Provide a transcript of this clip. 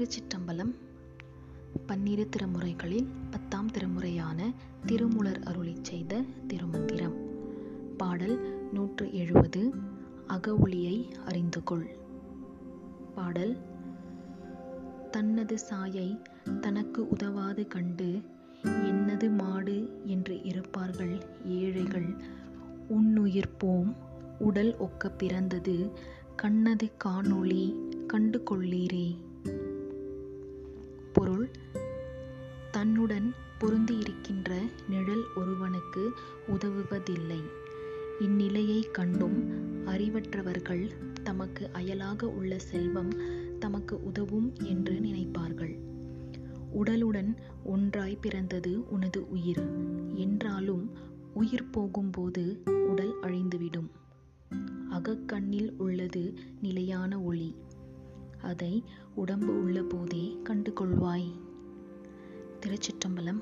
திருச்சிற்றம்பலம் பன்னிரு திருமுறைகளில் பத்தாம் திருமுறையான திருமுலர் அருளி செய்த திருமந்திரம். பாடல் நூற்று எழுபது. அகவுளியை அறிந்து கொள். பாடல் தன்னது சாயை தனக்கு உதவாது கண்டு என்னது மாடு என்று இருப்பார்கள் ஏழைகள். உன்னுயிர்ப்போம் உடல் ஒக்க பிறந்தது கண்ணது காணொளி கண்டு கொள்ளீரே. பொருந்தியிருக்கின்ற நிழல் ஒருவனுக்கு உதவுவதில்லை. இந்நிலையை கண்டும் அறிவற்றவர்கள் தமக்கு அயலாக உள்ள செல்வம் தமக்கு உதவும் என்று நினைப்பார்கள். உடலுடன் ஒன்றாய் பிறந்தது உனது உயிர். என்றாலும் உயிர் போகும்போது உடல் அழிந்துவிடும். அகக்கண்ணில் உள்ளது நிலையான ஒளி. அதை உடம்பு உள்ள போதே கண்டு கொள்வாய் திருச்சிற்றம்பலம்